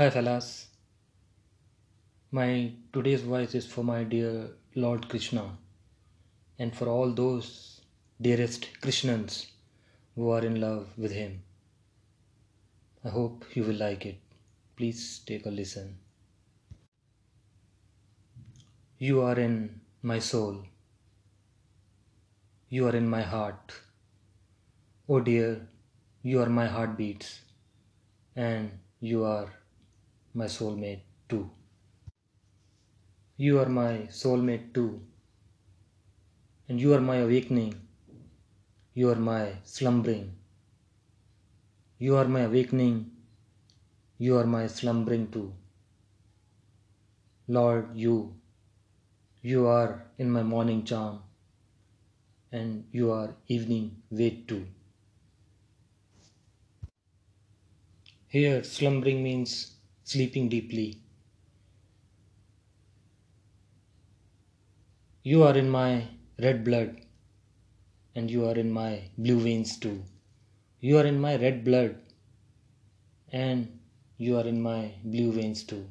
Hi, fellas. My today's voice is for my dear Lord Krishna and for all those dearest Krishnans who are in love with him. I hope you will like it. Please take a listen. You are in my soul. You are in my heart. Oh dear, you are my heartbeats and you are my soulmate too. You are my soulmate too. And you are my awakening. You are my slumbering. You are my awakening. You are my slumbering too. Lord, you, you are in my morning charm, and you are evening wait too. Here, slumbering means sleeping deeply. You are in my red blood, and you are in my blue veins too. You are in my red blood, and you are in my blue veins too.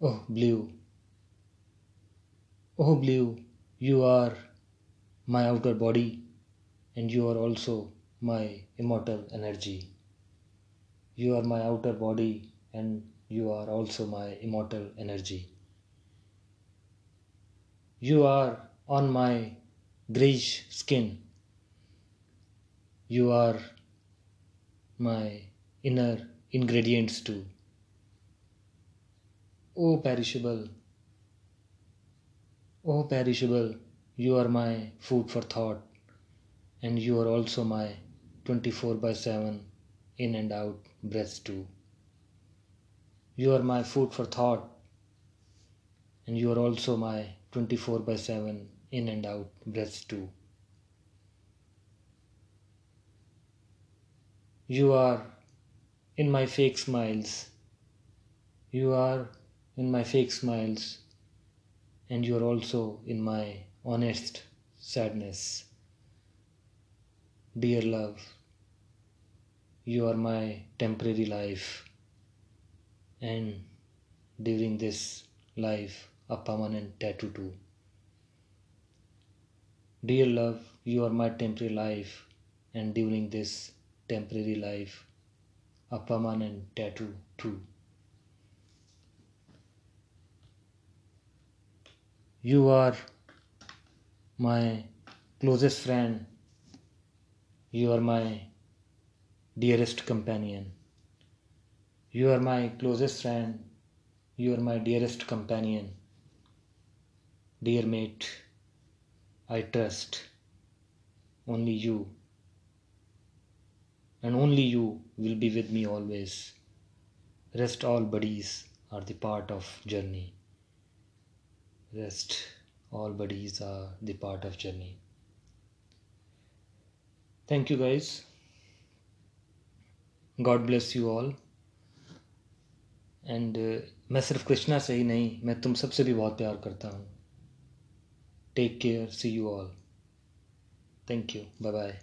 Oh, blue. Oh, blue, you are my outer body, and you are also my immortal energy. You are my outer body and you are also my immortal energy. You are on my greyish skin. You are my inner ingredients too. Oh perishable, oh perishable, you are my food for thought, and you are also my 24 by 7 in and out breaths too. You are my food for thought, and you are also my 24 by 7 in and out breaths too. You are in my fake smiles. You are in my fake smiles, and you are also in my honest sadness. Dear love, you are my temporary life, and during this life, a permanent tattoo too. Dear love, you are my temporary life, and during this temporary life, a permanent tattoo too. You are my closest friend. You are my dearest companion. You are my closest friend. You are my dearest companion. Dear mate, I trust only you. And only you will be with me always. Rest all buddies are the part of journey. Rest all buddies are the part of journey. Thank you guys. God bless you all and मैं सिर्फ़ कृष्णा से ही नहीं, मैं तुम सबसे भी बहुत प्यार करता हूँ। Take care see you all thank you bye bye